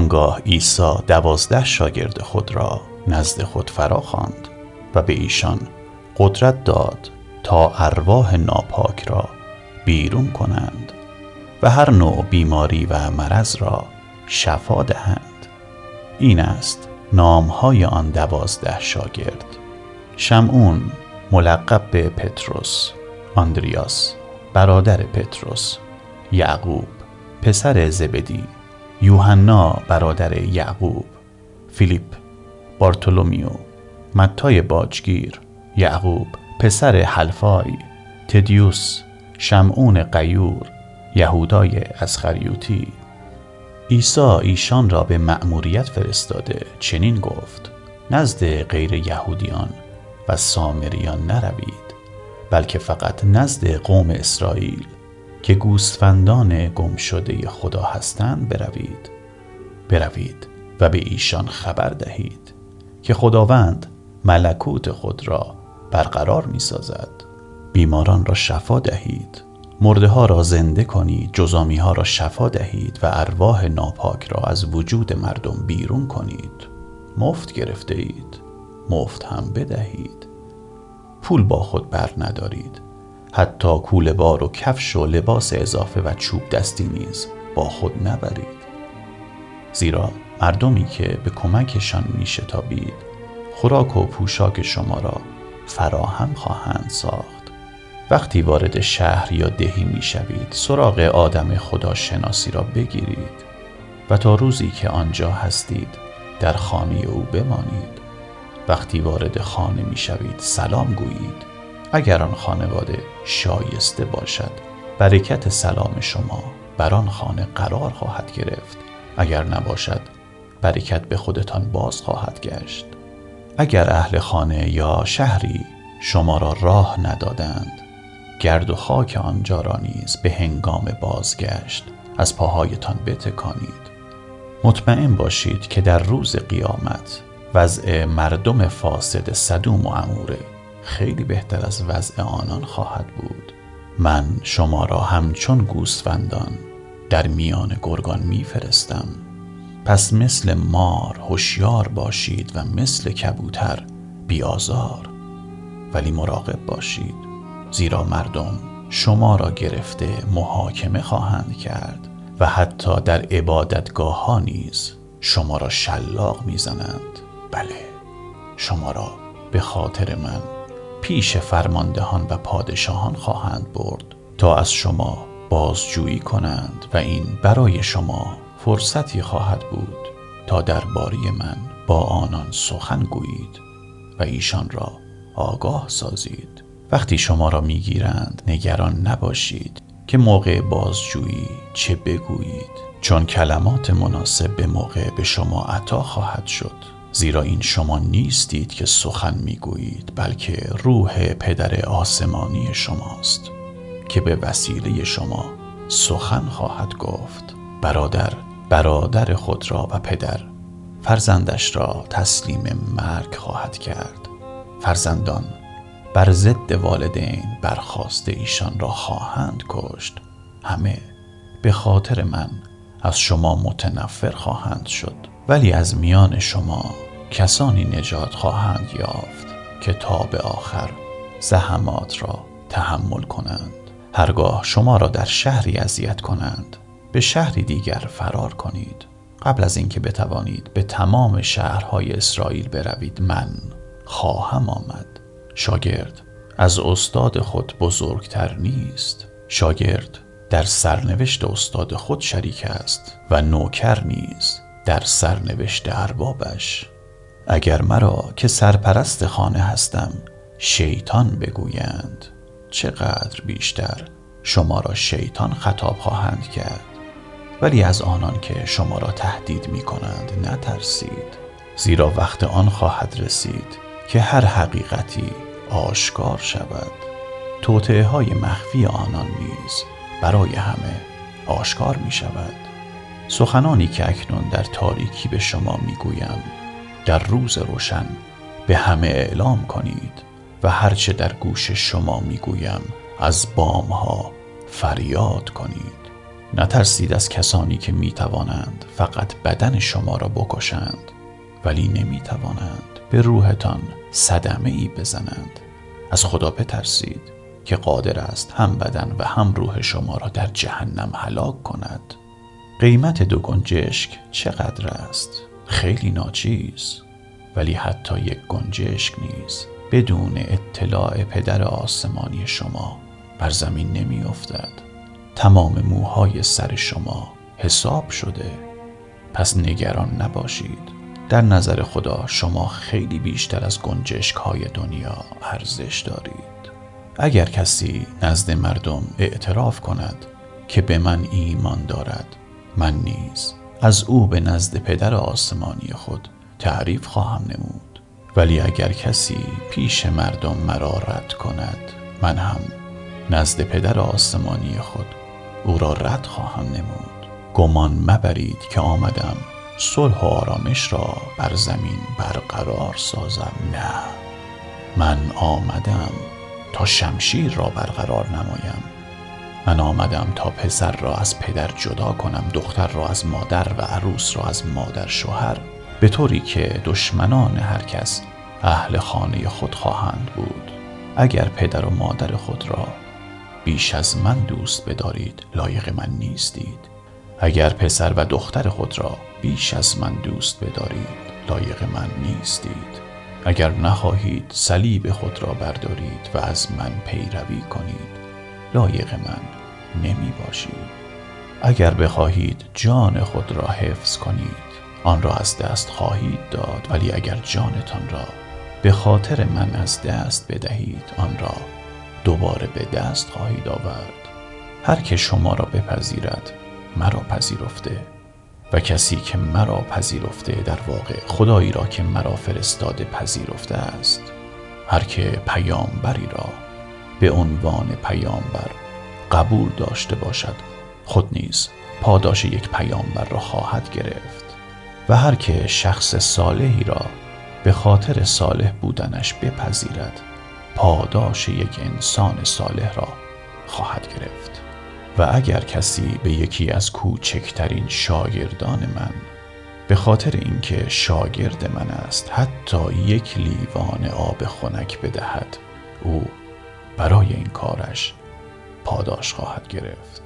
آنگاه عیسی دوازده شاگرد خود را نزد خود فرا خواند و به ایشان قدرت داد تا ارواح ناپاک را بیرون کنند و هر نوع بیماری و مرض را شفا دهند. این است نامهای آن دوازده شاگرد. شمعون ملقب به پتروس آندریاس برادر پتروس یعقوب پسر زبدی یوحنا برادر یعقوب فیلیپ بارتولومیو متای باجگیر یعقوب پسر حلفای تدیوس شمعون قیور یهودای اسخریوتی عیسی ایشان را به مأموریت فرستاده چنین گفت نزد غیر یهودیان و سامریان نروید بلکه فقط نزد قوم اسرائیل که گوسفندان گم شده خدا هستند بروید. بروید و به ایشان خبر دهید که خداوند ملکوت خود را برقرار می سازد بیماران را شفا دهید. مرده ها را زنده کنید. جزامی ها را شفا دهید و ارواح ناپاک را از وجود مردم بیرون کنید. مفت گرفته اید مفت هم بدهید. پول با خود بر ندارید. حتی کوله بار و کفش و لباس اضافه و چوب دستی نیز با خود نبرید. زیرا مردمی که به کمکشان میشتابید خوراک و پوشاک شما را فراهم خواهند ساخت. وقتی وارد شهر یا دهی می‌شوید سراغ آدم خداشناسی را بگیرید و تا روزی که آنجا هستید در خانه او بمانید. وقتی وارد خانه می‌شوید سلام گویید. اگر آن خانواده شایسته باشد برکت سلام شما بر آن خانه قرار خواهد گرفت. اگر نباشد برکت به خودتان باز خواهد گشت. اگر اهل خانه یا شهری شما را راه ندادند گرد و خاک آنجا را نیز به هنگام بازگشت از پاهایتان بتکانید. مطمئن باشید که در روز قیامت وضع مردم فاسد صدوم و اموره خیلی بهتر از وضع آنان خواهد بود. من شما را همچون گوسفندان در میان گرگان میفرستم. پس مثل مار هوشیار باشید و مثل کبوتر بیازار. ولی مراقب باشید زیرا مردم شما را گرفته محاکمه خواهند کرد و حتی در عبادتگاه ها نیز شما را شلاق می‌زنند. بله شما را به خاطر من پیش فرماندهان و پادشاهان خواهند برد تا از شما بازجویی کنند و این برای شما فرصتی خواهد بود تا درباره من با آنان سخن گویید و ایشان را آگاه سازید. وقتی شما را می‌گیرند نگران نباشید که موقع بازجویی چه بگویید چون کلمات مناسب به موقع به شما عطا خواهد شد. زیرا این شما نیستید که سخن می‌گویید بلکه روح پدر آسمانی شماست که به وسیله شما سخن خواهد گفت. برادر برادر خود را و پدر فرزندش را تسلیم مرگ خواهد کرد. فرزندان بر ضد والدین برخواست ایشان را خواهند کشت. همه به خاطر من از شما متنفر خواهند شد. ولی از میان شما کسانی نجات خواهند یافت که تا به آخر زحمات را تحمل کنند. هرگاه شما را در شهری اذیت کنند به شهری دیگر فرار کنید. قبل از اینکه بتوانید به تمام شهرهای اسرائیل بروید من خواهم آمد. شاگرد از استاد خود بزرگتر نیست. شاگرد در سرنوشت استاد خود شریک است و نوکر نیز در سرنوشت اربابش اگر مرا که سرپرست خانه هستم شیطان بگویند. چقدر بیشتر شما را شیطان خطاب خواهند کرد. ولی از آنان که شما را تهدید می کنند نترسید. زیرا وقت آن خواهد رسید که هر حقیقتی آشکار شود. توطعه های مخفی آنان نیز برای همه آشکار می شود. سخنانی که اکنون در تاریکی به شما می گویم در روز روشن به همه اعلام کنید و هرچه در گوش شما می گویم از بام ها فریاد کنید. نترسید از کسانی که می توانند فقط بدن شما را بکشند ولی نمی توانند به روحتان صدمه ای بزنند. از خدا بترسید که قادر است هم بدن و هم روح شما را در جهنم هلاک کند. قیمت دو گنجشک چقدر است؟ خیلی ناچیز ولی حتی یک گنجشک نیز بدون اطلاع پدر آسمانی شما بر زمین نمی افتد تمام موهای سر شما حساب شده. پس نگران نباشید. در نظر خدا شما خیلی بیشتر از گنجشک های دنیا ارزش دارید. اگر کسی نزد مردم اعتراف کند که به من ایمان دارد من نیز. از او به نزد پدر آسمانی خود تعریف خواهم نمود. ولی اگر کسی پیش مردم مرا رد کند من هم نزد پدر آسمانی خود او را رد خواهم نمود. گمان مبرید که آمدم صلح و آرامش را بر زمین برقرار سازم. نه من آمدم تا شمشیر را برقرار نمایم. من آمدم تا پسر را از پدر جدا کنم دختر را از مادر و عروس را از مادر شوهر. به طوری که دشمنان هر کس اهل خانه خود خواهند بود. اگر پدر و مادر خود را بیش از من دوست بدارید لایق من نیستید. اگر پسر و دختر خود را بیش از من دوست بدارید لایق من نیستید. اگر نخواهید صلیب خود را بردارید و از من پیروی کنید لایق من نمی باشید اگر بخواهید جان خود را حفظ کنید آن را از دست خواهید داد. ولی اگر جانتان را به خاطر من از دست بدهید آن را دوباره به دست خواهید آورد. هر که شما را بپذیرد مرا پذیرفته و کسی که مرا پذیرفته در واقع خدایی را که مرا فرستاده پذیرفته است. هر که پیامبری را به عنوان پیامبر قبول داشته باشد. خود نیز پاداش یک پیامبر را خواهد گرفت. و هر که شخص صالحی را به خاطر صالح بودنش بپذیرد پاداش یک انسان صالح را خواهد گرفت. و اگر کسی به یکی از کوچکترین شاگردان من به خاطر اینکه شاگرد من است حتی یک لیوان آب خنک بدهد او برای این کارش پاداش خواهد گرفت.